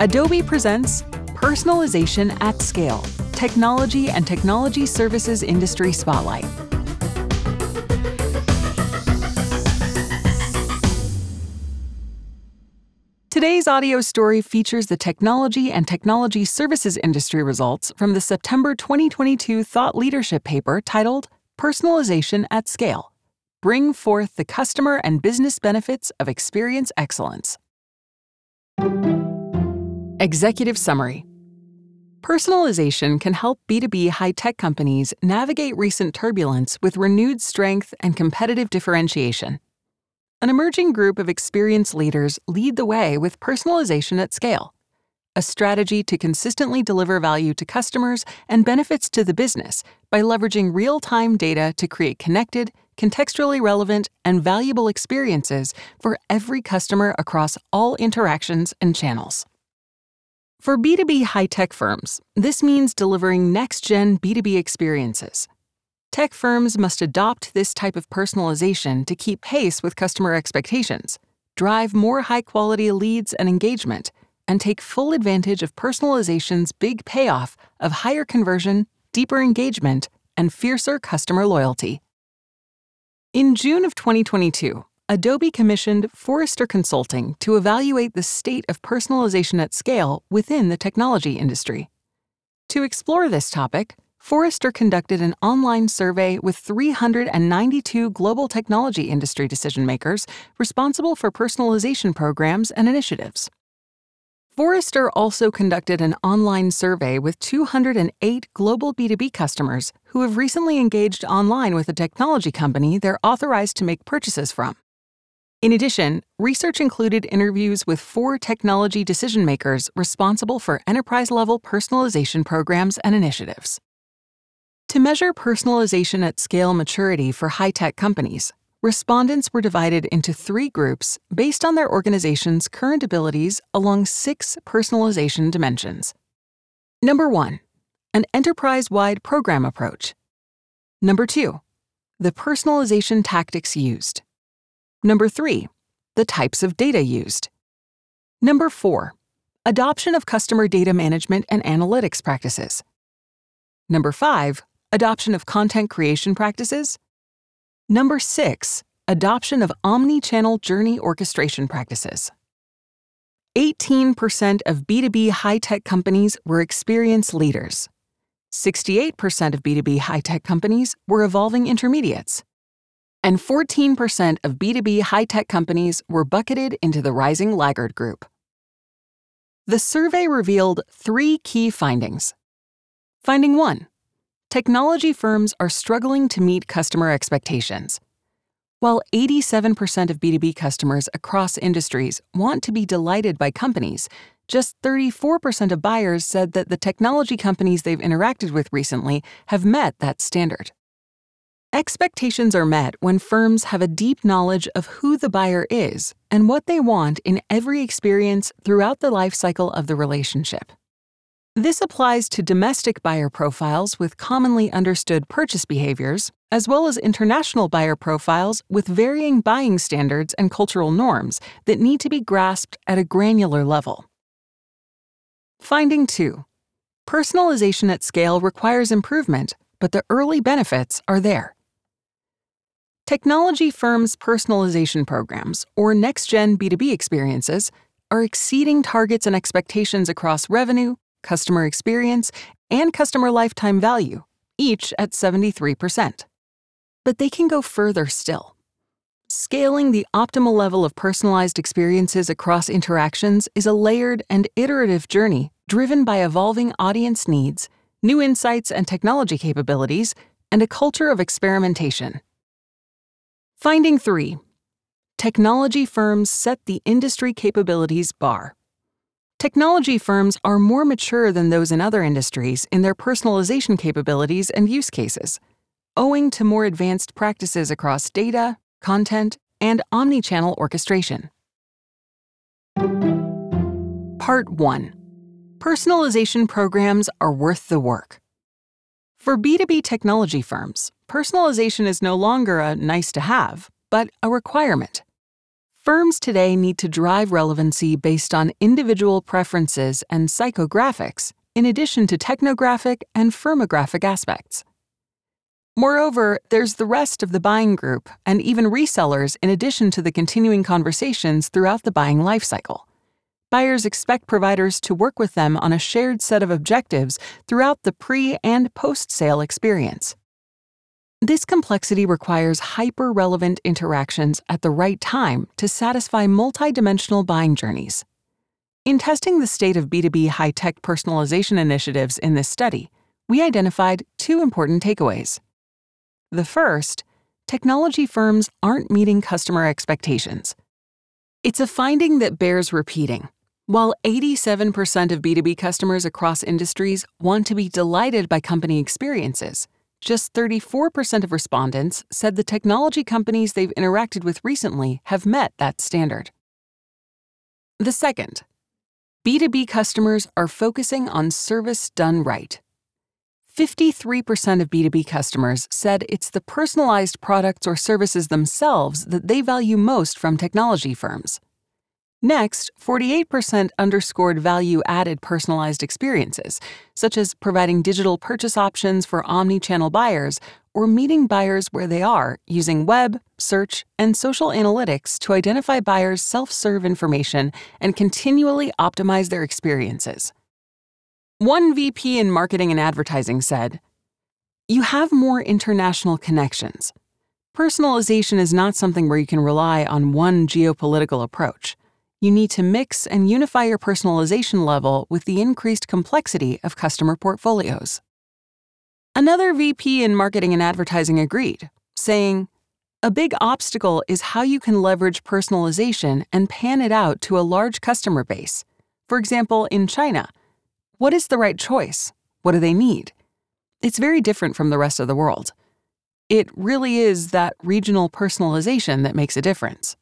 Adobe presents Personalization at Scale Technology and Technology Services Industry Spotlight. Today's audio story features the technology and technology services industry results from the September 2022 thought leadership paper titled Personalization at Scale Bring Forth the Customer and Business Benefits of Experience Excellence. Executive Summary Personalization can help B2B high tech companies navigate recent turbulence with renewed strength and competitive differentiation. An emerging group of experienced leaders lead the way with personalization at scale, a strategy to consistently deliver value to customers and benefits to the business by leveraging real time data to create connected, contextually relevant, and valuable experiences for every customer across all interactions and channels. For B2B high tech firms, this means delivering next gen B2B experiences. Tech firms must adopt this type of personalization to keep pace with customer expectations, drive more high quality leads and engagement, and take full advantage of personalization's big payoff of higher conversion, deeper engagement, and fiercer customer loyalty. In June of 2022, Adobe commissioned Forrester Consulting to evaluate the state of personalization at scale within the technology industry. To explore this topic, Forrester conducted an online survey with 392 global technology industry decision makers responsible for personalization programs and initiatives. Forrester also conducted an online survey with 208 global B2B customers who have recently engaged online with a technology company they're authorized to make purchases from. In addition, research included interviews with four technology decision makers responsible for enterprise level personalization programs and initiatives. To measure personalization at scale maturity for high tech companies, respondents were divided into three groups based on their organization's current abilities along six personalization dimensions. Number one, an enterprise wide program approach. Number two, the personalization tactics used. Number three, the types of data used. Number four, adoption of customer data management and analytics practices. Number five, adoption of content creation practices. Number six, adoption of omni channel journey orchestration practices. 18% of B2B high tech companies were experienced leaders. 68% of B2B high tech companies were evolving intermediates and 14% of B2B high tech companies were bucketed into the rising laggard group. The survey revealed three key findings. Finding one technology firms are struggling to meet customer expectations. While 87% of B2B customers across industries want to be delighted by companies, just 34% of buyers said that the technology companies they've interacted with recently have met that standard. Expectations are met when firms have a deep knowledge of who the buyer is and what they want in every experience throughout the life cycle of the relationship. This applies to domestic buyer profiles with commonly understood purchase behaviors, as well as international buyer profiles with varying buying standards and cultural norms that need to be grasped at a granular level. Finding 2 Personalization at scale requires improvement, but the early benefits are there. Technology firms' personalization programs, or next gen B2B experiences, are exceeding targets and expectations across revenue, customer experience, and customer lifetime value, each at 73%. But they can go further still. Scaling the optimal level of personalized experiences across interactions is a layered and iterative journey driven by evolving audience needs, new insights and technology capabilities, and a culture of experimentation. Finding 3 Technology firms set the industry capabilities bar. Technology firms are more mature than those in other industries in their personalization capabilities and use cases, owing to more advanced practices across data, content, and omni-channel orchestration. Part 1 Personalization programs are worth the work. For B2B technology firms, personalization is no longer a nice to have, but a requirement. Firms today need to drive relevancy based on individual preferences and psychographics, in addition to technographic and firmographic aspects. Moreover, there's the rest of the buying group and even resellers in addition to the continuing conversations throughout the buying lifecycle. Buyers expect providers to work with them on a shared set of objectives throughout the pre and post sale experience. This complexity requires hyper relevant interactions at the right time to satisfy multidimensional buying journeys. In testing the state of B2B high tech personalization initiatives in this study, we identified two important takeaways. The first technology firms aren't meeting customer expectations. It's a finding that bears repeating. While 87% of B2B customers across industries want to be delighted by company experiences, just 34% of respondents said the technology companies they've interacted with recently have met that standard. The second, B2B customers are focusing on service done right. 53% of B2B customers said it's the personalized products or services themselves that they value most from technology firms. Next, 48% underscored value added personalized experiences, such as providing digital purchase options for omni channel buyers or meeting buyers where they are using web, search, and social analytics to identify buyers' self serve information and continually optimize their experiences. One VP in marketing and advertising said, You have more international connections. Personalization is not something where you can rely on one geopolitical approach you need to mix and unify your personalization level with the increased complexity of customer portfolios. Another VP in marketing and advertising agreed, saying, A big obstacle is how you can leverage personalization and pan it out to a large customer base. For example, in China, what is the right choice? What do they need? It's very different from the rest of the world. It really is that regional personalization that makes a difference.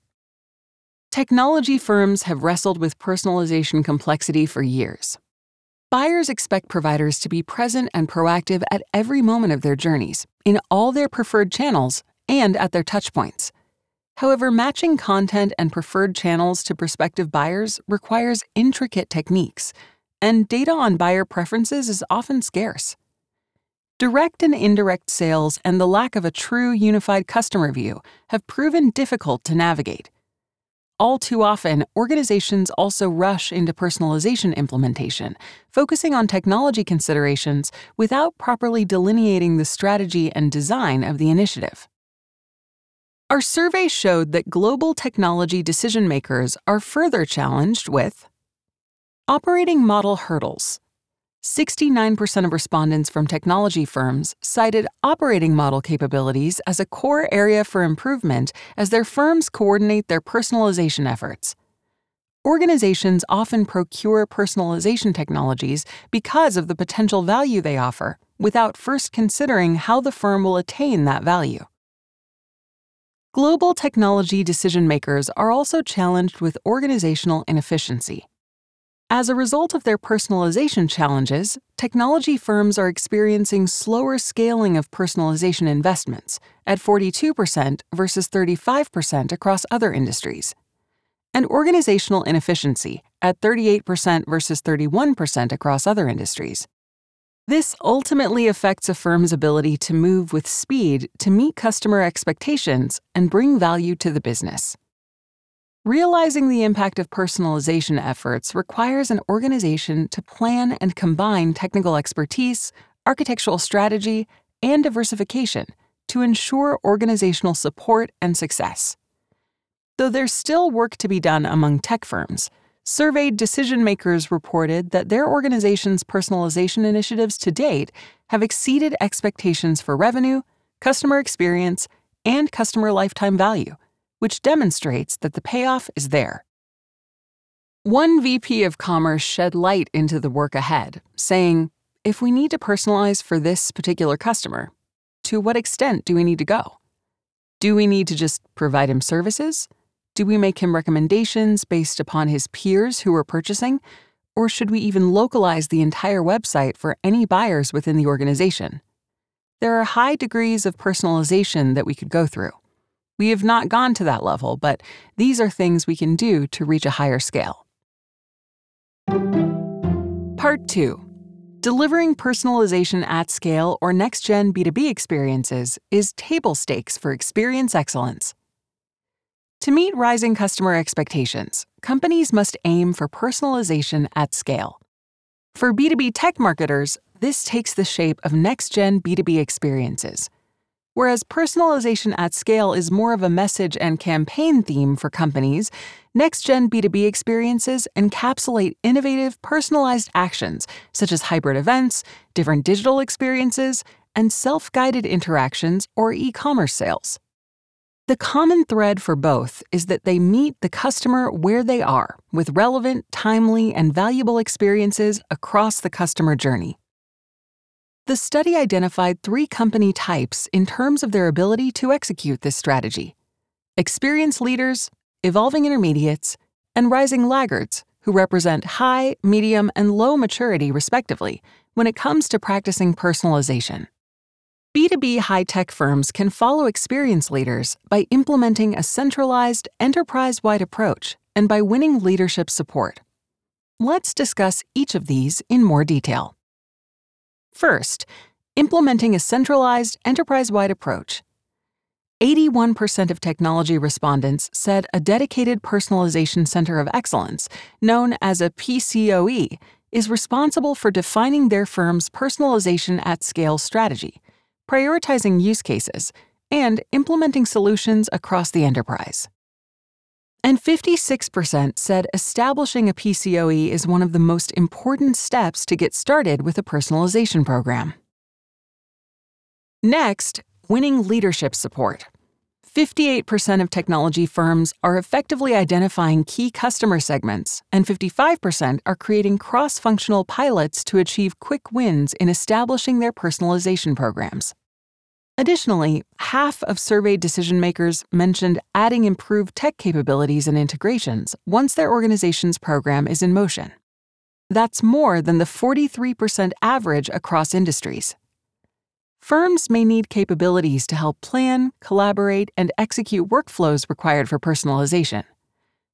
Technology firms have wrestled with personalization complexity for years. Buyers expect providers to be present and proactive at every moment of their journeys, in all their preferred channels, and at their touchpoints. However, matching content and preferred channels to prospective buyers requires intricate techniques, and data on buyer preferences is often scarce. Direct and indirect sales and the lack of a true unified customer view have proven difficult to navigate all too often, organizations also rush into personalization implementation, focusing on technology considerations without properly delineating the strategy and design of the initiative. Our survey showed that global technology decision makers are further challenged with operating model hurdles 69% of respondents from technology firms cited operating model capabilities as a core area for improvement as their firms coordinate their personalization efforts. Organizations often procure personalization technologies because of the potential value they offer, without first considering how the firm will attain that value. Global technology decision makers are also challenged with organizational inefficiency. As a result of their personalization challenges, technology firms are experiencing slower scaling of personalization investments at 42% versus 35% across other industries, and organizational inefficiency at 38% versus 31% across other industries. This ultimately affects a firm's ability to move with speed to meet customer expectations and bring value to the business. Realizing the impact of personalization efforts requires an organization to plan and combine technical expertise, architectural strategy, and diversification to ensure organizational support and success. Though there's still work to be done among tech firms, surveyed decision makers reported that their organization's personalization initiatives to date have exceeded expectations for revenue, customer experience, and customer lifetime value which demonstrates that the payoff is there. One VP of Commerce shed light into the work ahead, saying, If we need to personalize for this particular customer, to what extent do we need to go? Do we need to just provide him services? Do we make him recommendations based upon his peers who are purchasing? Or should we even localize the entire website for any buyers within the organization? There are high degrees of personalization that we could go through. We have not gone to that level, but these are things we can do to reach a higher scale. Part 2 Delivering personalization at scale or next gen B2B experiences is table stakes for experience excellence. To meet rising customer expectations, companies must aim for personalization at scale. For B2B tech marketers, this takes the shape of next gen B2B experiences. Whereas personalization at scale is more of a message and campaign theme for companies, next gen B2B experiences encapsulate innovative, personalized actions such as hybrid events, different digital experiences, and self guided interactions or e commerce sales. The common thread for both is that they meet the customer where they are with relevant, timely, and valuable experiences across the customer journey. The study identified three company types in terms of their ability to execute this strategy experienced leaders, evolving intermediates, and rising laggards, who represent high, medium, and low maturity, respectively, when it comes to practicing personalization. B2B high tech firms can follow experienced leaders by implementing a centralized, enterprise wide approach and by winning leadership support. Let's discuss each of these in more detail. First, implementing a centralized, enterprise wide approach. 81% of technology respondents said a dedicated personalization center of excellence, known as a PCOE, is responsible for defining their firm's personalization at scale strategy prioritizing use cases, and implementing solutions across the enterprise. And 56% said establishing a PCOE is one of the most important steps to get started with a personalization program. Next, winning leadership support. 58% of technology firms are effectively identifying key customer segments, and 55% are creating cross functional pilots to achieve quick wins in establishing their personalization programs. Additionally, half of surveyed decision makers mentioned adding improved tech capabilities and integrations once their organization's program is in motion. That's more than the 43% average across industries. Firms may need capabilities to help plan, collaborate, and execute workflows required for personalization.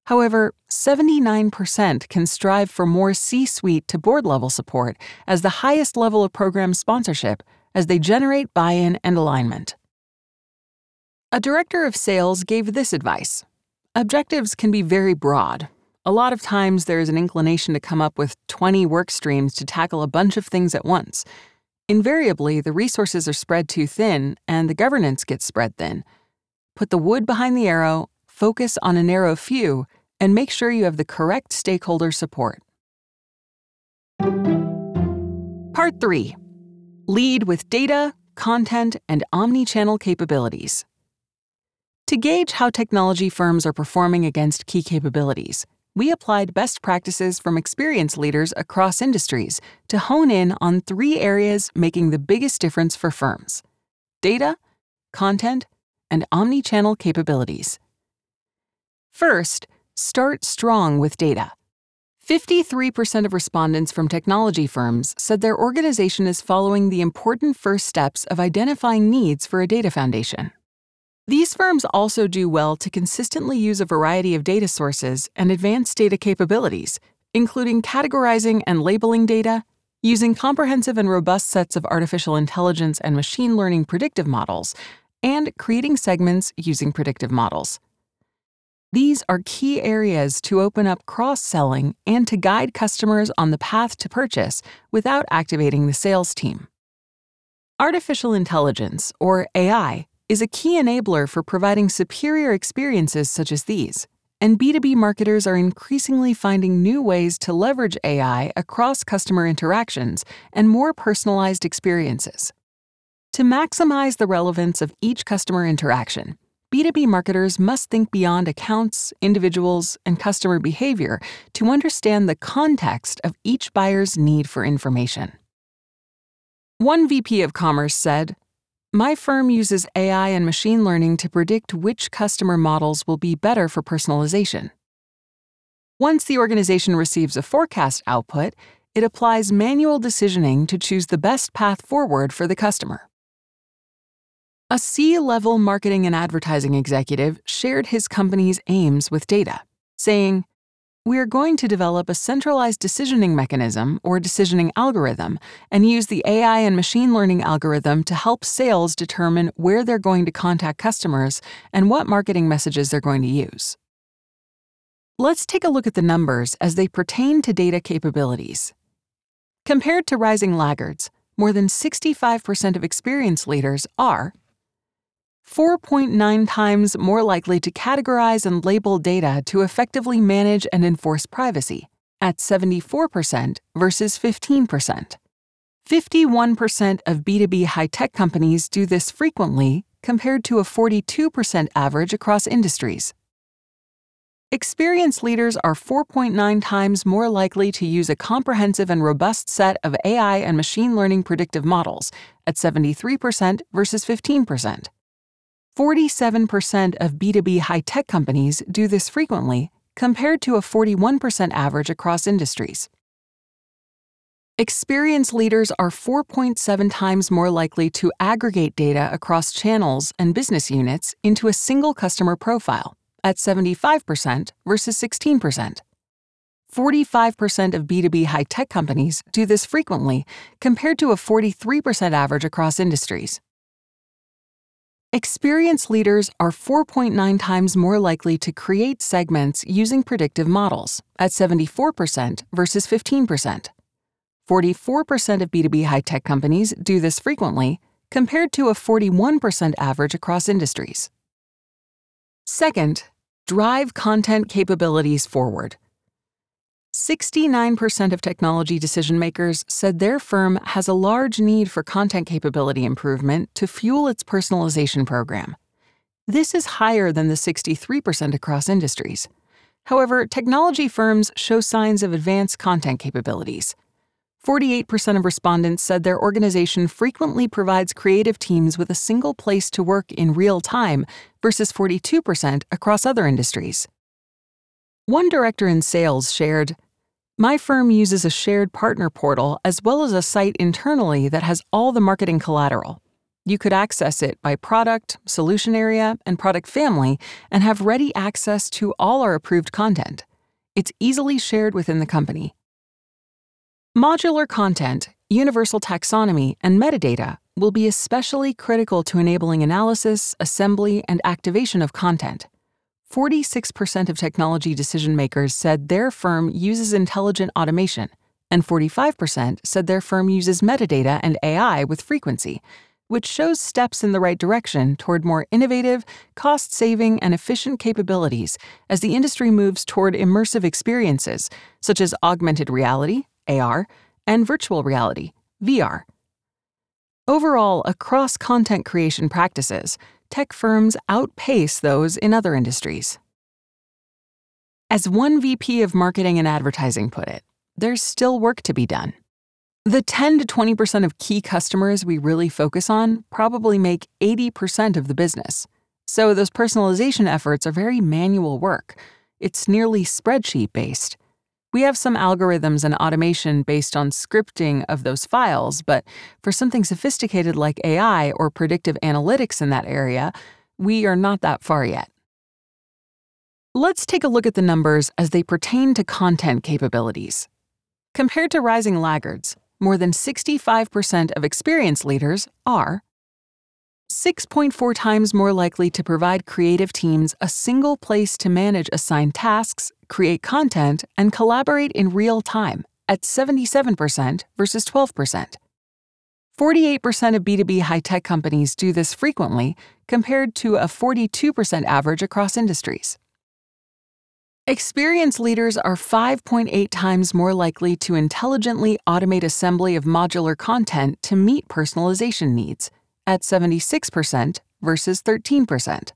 However, 79% can strive for more C suite to board level support as the highest level of program sponsorship as they generate buy in and alignment. A director of sales gave this advice Objectives can be very broad. A lot of times there is an inclination to come up with 20 work streams to tackle a bunch of things at once. Invariably, the resources are spread too thin and the governance gets spread thin. Put the wood behind the arrow, focus on a narrow few, and make sure you have the correct stakeholder support. Part 3 Lead with data, content, and omni channel capabilities. To gauge how technology firms are performing against key capabilities, we applied best practices from experience leaders across industries to hone in on three areas making the biggest difference for firms data, content, and omni channel capabilities. First, start strong with data. 53% of respondents from technology firms said their organization is following the important first steps of identifying needs for a data foundation. These firms also do well to consistently use a variety of data sources and advanced data capabilities, including categorizing and labeling data, using comprehensive and robust sets of artificial intelligence and machine learning predictive models, and creating segments using predictive models. These are key areas to open up cross selling and to guide customers on the path to purchase without activating the sales team. Artificial intelligence, or AI, is a key enabler for providing superior experiences such as these, and B2B marketers are increasingly finding new ways to leverage AI across customer interactions and more personalized experiences. To maximize the relevance of each customer interaction, B2B marketers must think beyond accounts, individuals, and customer behavior to understand the context of each buyer's need for information. One VP of Commerce said, My firm uses AI and machine learning to predict which customer models will be better for personalization. Once the organization receives a forecast output, it applies manual decisioning to choose the best path forward for the customer. A C level marketing and advertising executive shared his company's aims with data, saying, We are going to develop a centralized decisioning mechanism or decisioning algorithm and use the AI and machine learning algorithm to help sales determine where they're going to contact customers and what marketing messages they're going to use. Let's take a look at the numbers as they pertain to data capabilities. Compared to rising laggards, more than 65% of experienced leaders are 4.9 times more likely to categorize and label data to effectively manage and enforce privacy, at 74% versus 15%. 51% of B2B high tech companies do this frequently, compared to a 42% average across industries. Experienced leaders are 4.9 times more likely to use a comprehensive and robust set of AI and machine learning predictive models, at 73% versus 15%. 47% of B2B high tech companies do this frequently, compared to a 41% average across industries. Experienced leaders are 4.7 times more likely to aggregate data across channels and business units into a single customer profile, at 75% versus 16%. 45% of B2B high tech companies do this frequently, compared to a 43% average across industries. Experienced leaders are 4.9 times more likely to create segments using predictive models, at 74% versus 15%. 44% of B2B high tech companies do this frequently, compared to a 41% average across industries. Second, drive content capabilities forward. 69% of technology decision makers said their firm has a large need for content capability improvement to fuel its personalization program. This is higher than the 63% across industries. However, technology firms show signs of advanced content capabilities. 48% of respondents said their organization frequently provides creative teams with a single place to work in real time versus 42% across other industries. One director in sales shared my firm uses a shared partner portal as well as a site internally that has all the marketing collateral. You could access it by product, solution area, and product family and have ready access to all our approved content. It's easily shared within the company. Modular content, universal taxonomy, and metadata will be especially critical to enabling analysis, assembly, and activation of content. 46% of technology decision makers said their firm uses intelligent automation, and 45% said their firm uses metadata and AI with frequency, which shows steps in the right direction toward more innovative, cost saving, and efficient capabilities as the industry moves toward immersive experiences such as augmented reality, AR, and virtual reality, VR. Overall, across content creation practices, tech firms outpace those in other industries. As one VP of marketing and advertising put it, there's still work to be done. The 10 to 20% of key customers we really focus on probably make 80% of the business. So those personalization efforts are very manual work. It's nearly spreadsheet based. We have some algorithms and automation based on scripting of those files, but for something sophisticated like AI or predictive analytics in that area, we are not that far yet. Let's take a look at the numbers as they pertain to content capabilities. Compared to rising laggards, more than 65% of experienced leaders are 6.4 times more likely to provide creative teams a single place to manage assigned tasks, create content, and collaborate in real time at 77% versus 12%. 48% of B2B high tech companies do this frequently, compared to a 42% average across industries. Experienced leaders are 5.8 times more likely to intelligently automate assembly of modular content to meet personalization needs, at 76% versus 13%.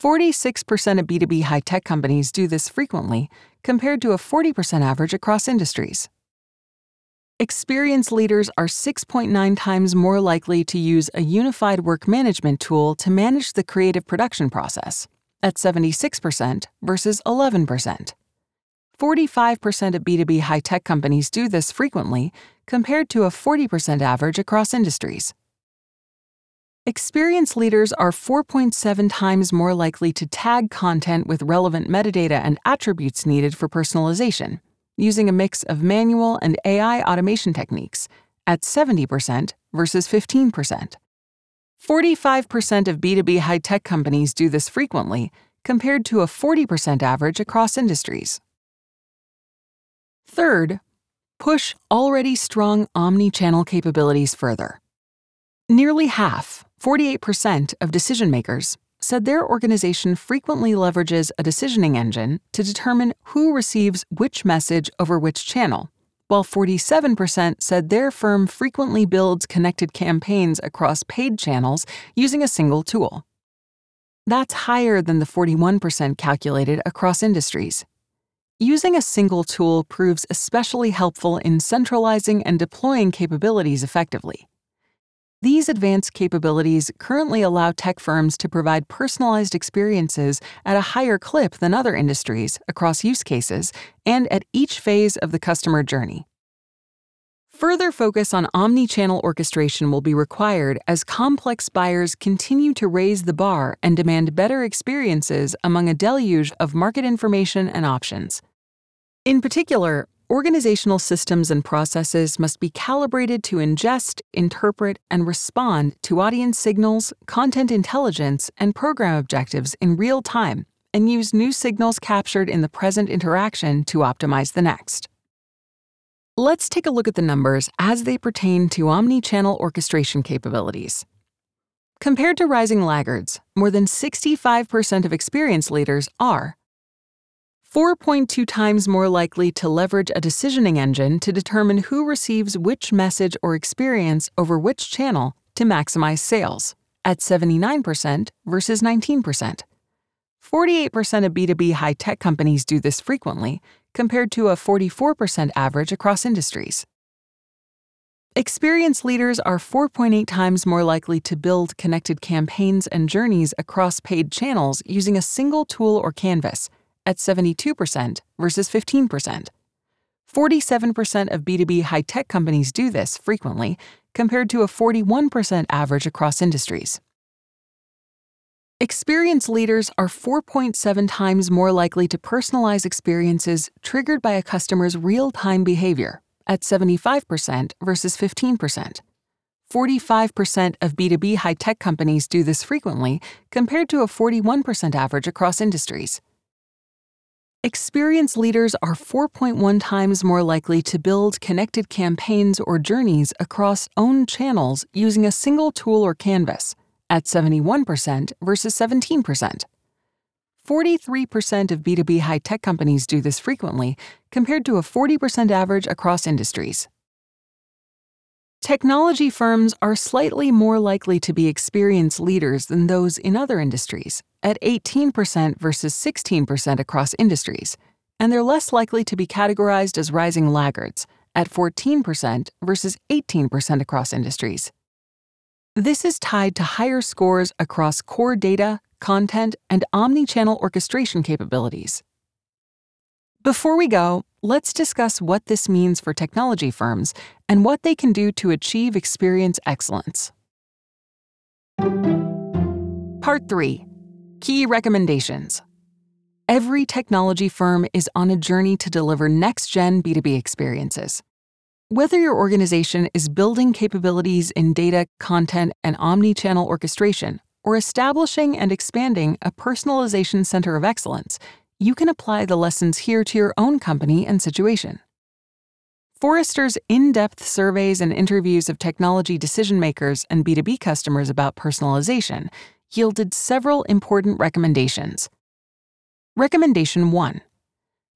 46% of B2B high tech companies do this frequently, compared to a 40% average across industries. Experienced leaders are 6.9 times more likely to use a unified work management tool to manage the creative production process, at 76% versus 11%. 45% of B2B high tech companies do this frequently, compared to a 40% average across industries. Experience leaders are 4.7 times more likely to tag content with relevant metadata and attributes needed for personalization, using a mix of manual and AI automation techniques at 70% versus 15%. 45% of B2B high tech companies do this frequently, compared to a 40% average across industries. Third, push already strong omni channel capabilities further. Nearly half, 48% of decision makers said their organization frequently leverages a decisioning engine to determine who receives which message over which channel, while 47% said their firm frequently builds connected campaigns across paid channels using a single tool. That's higher than the 41% calculated across industries. Using a single tool proves especially helpful in centralizing and deploying capabilities effectively. These advanced capabilities currently allow tech firms to provide personalized experiences at a higher clip than other industries across use cases and at each phase of the customer journey. Further focus on omni channel orchestration will be required as complex buyers continue to raise the bar and demand better experiences among a deluge of market information and options. In particular, organizational systems and processes must be calibrated to ingest, interpret, and respond to audience signals, content intelligence, and program objectives in real time, and use new signals captured in the present interaction to optimize the next. Let's take a look at the numbers as they pertain to omni channel orchestration capabilities. Compared to rising laggards, more than 65% of experience leaders are 4.2 times more likely to leverage a decisioning engine to determine who receives which message or experience over which channel to maximize sales, at 79% versus 19%. 48% of B2B high tech companies do this frequently, compared to a 44% average across industries. Experienced leaders are 4.8 times more likely to build connected campaigns and journeys across paid channels using a single tool or canvas at 72% versus 15%. 47% of B2B high tech companies do this frequently, compared to a 41% average across industries. Experienced leaders are 4.7 times more likely to personalize experiences triggered by a customer's real time behavior, at 75% versus 15%. 45% of B2B high tech companies do this frequently, compared to a 41% average across industries. Experienced leaders are 4.1 times more likely to build connected campaigns or journeys across owned channels using a single tool or canvas, at 71% versus 17%. 43% of B2B high tech companies do this frequently, compared to a 40% average across industries. Technology firms are slightly more likely to be experienced leaders than those in other industries, at 18% versus 16% across industries, and they're less likely to be categorized as rising laggards, at 14% versus 18% across industries. This is tied to higher scores across core data, content, and omni channel orchestration capabilities. Before we go, let's discuss what this means for technology firms and what they can do to achieve experience excellence. Part 3 Key Recommendations Every technology firm is on a journey to deliver next gen B2B experiences. Whether your organization is building capabilities in data, content, and omni channel orchestration, or establishing and expanding a personalization center of excellence, you can apply the lessons here to your own company and situation. Forrester's in depth surveys and interviews of technology decision makers and B2B customers about personalization yielded several important recommendations. Recommendation 1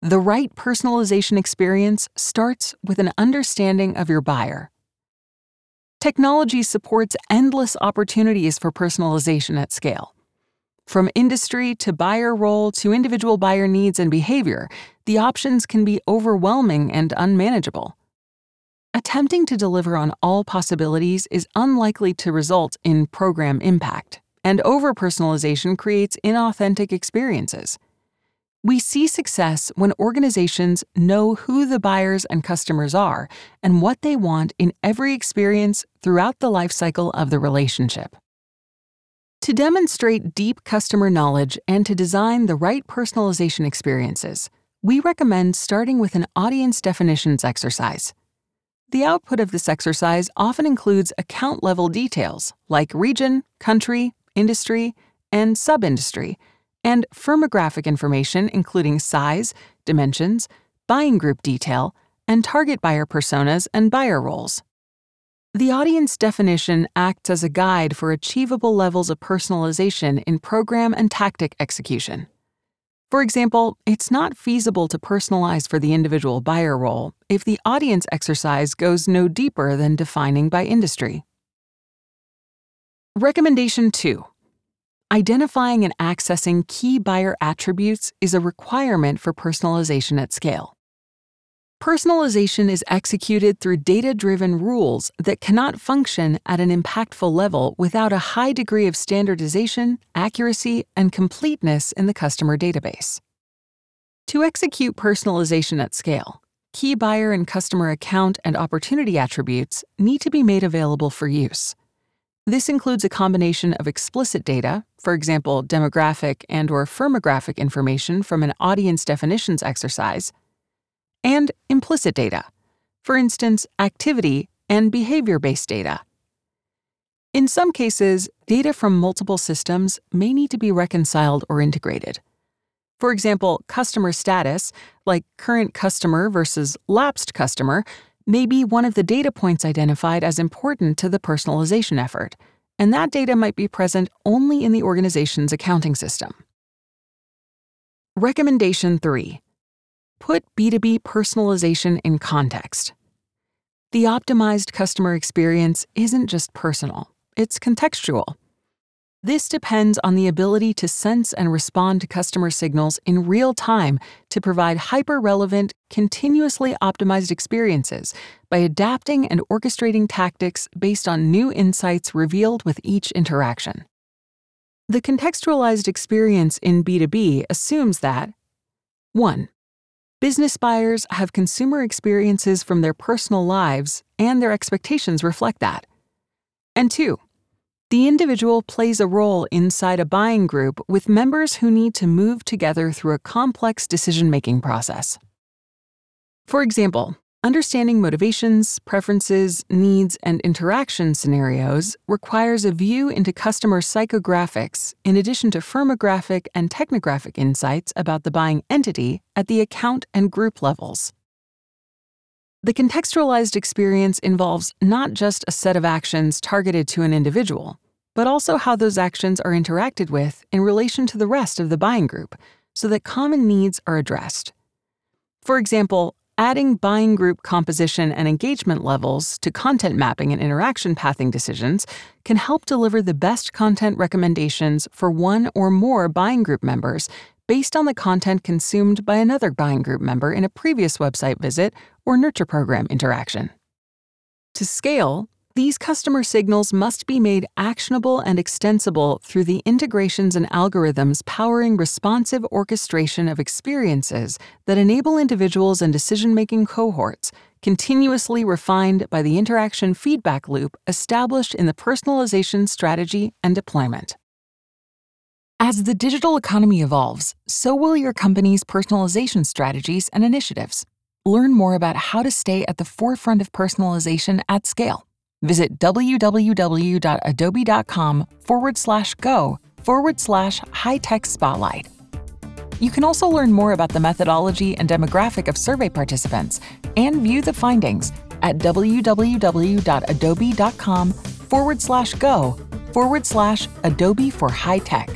The right personalization experience starts with an understanding of your buyer. Technology supports endless opportunities for personalization at scale. From industry to buyer role to individual buyer needs and behavior, the options can be overwhelming and unmanageable. Attempting to deliver on all possibilities is unlikely to result in program impact, and overpersonalization creates inauthentic experiences. We see success when organizations know who the buyers and customers are and what they want in every experience throughout the lifecycle of the relationship. To demonstrate deep customer knowledge and to design the right personalization experiences, we recommend starting with an audience definitions exercise. The output of this exercise often includes account level details like region, country, industry, and sub industry, and firmographic information including size, dimensions, buying group detail, and target buyer personas and buyer roles. The audience definition acts as a guide for achievable levels of personalization in program and tactic execution. For example, it's not feasible to personalize for the individual buyer role if the audience exercise goes no deeper than defining by industry. Recommendation 2 Identifying and accessing key buyer attributes is a requirement for personalization at scale. Personalization is executed through data driven rules that cannot function at an impactful level without a high degree of standardization, accuracy, and completeness in the customer database. To execute personalization at scale, key buyer and customer account and opportunity attributes need to be made available for use. This includes a combination of explicit data, for example, demographic and or firmographic information from an audience definitions exercise, and implicit data, for instance, activity and behavior based data. In some cases, data from multiple systems may need to be reconciled or integrated. For example, customer status, like current customer versus lapsed customer, may be one of the data points identified as important to the personalization effort, and that data might be present only in the organization's accounting system. Recommendation 3 Put B2B personalization in context. The optimized customer experience isn't just personal, it's contextual. This depends on the ability to sense and respond to customer signals in real time to provide hyper relevant, continuously optimized experiences by adapting and orchestrating tactics based on new insights revealed with each interaction. The contextualized experience in B2B assumes that 1. Business buyers have consumer experiences from their personal lives, and their expectations reflect that. And two, the individual plays a role inside a buying group with members who need to move together through a complex decision making process. For example, Understanding motivations, preferences, needs, and interaction scenarios requires a view into customer psychographics in addition to firmographic and technographic insights about the buying entity at the account and group levels. The contextualized experience involves not just a set of actions targeted to an individual, but also how those actions are interacted with in relation to the rest of the buying group so that common needs are addressed. For example, Adding buying group composition and engagement levels to content mapping and interaction pathing decisions can help deliver the best content recommendations for one or more buying group members based on the content consumed by another buying group member in a previous website visit or nurture program interaction. To scale, these customer signals must be made actionable and extensible through the integrations and algorithms powering responsive orchestration of experiences that enable individuals and decision making cohorts, continuously refined by the interaction feedback loop established in the personalization strategy and deployment. As the digital economy evolves, so will your company's personalization strategies and initiatives. Learn more about how to stay at the forefront of personalization at scale Visit www.adobe.com forward slash go forward slash high tech spotlight. You can also learn more about the methodology and demographic of survey participants and view the findings at www.adobe.com forward slash go forward slash Adobe for high tech.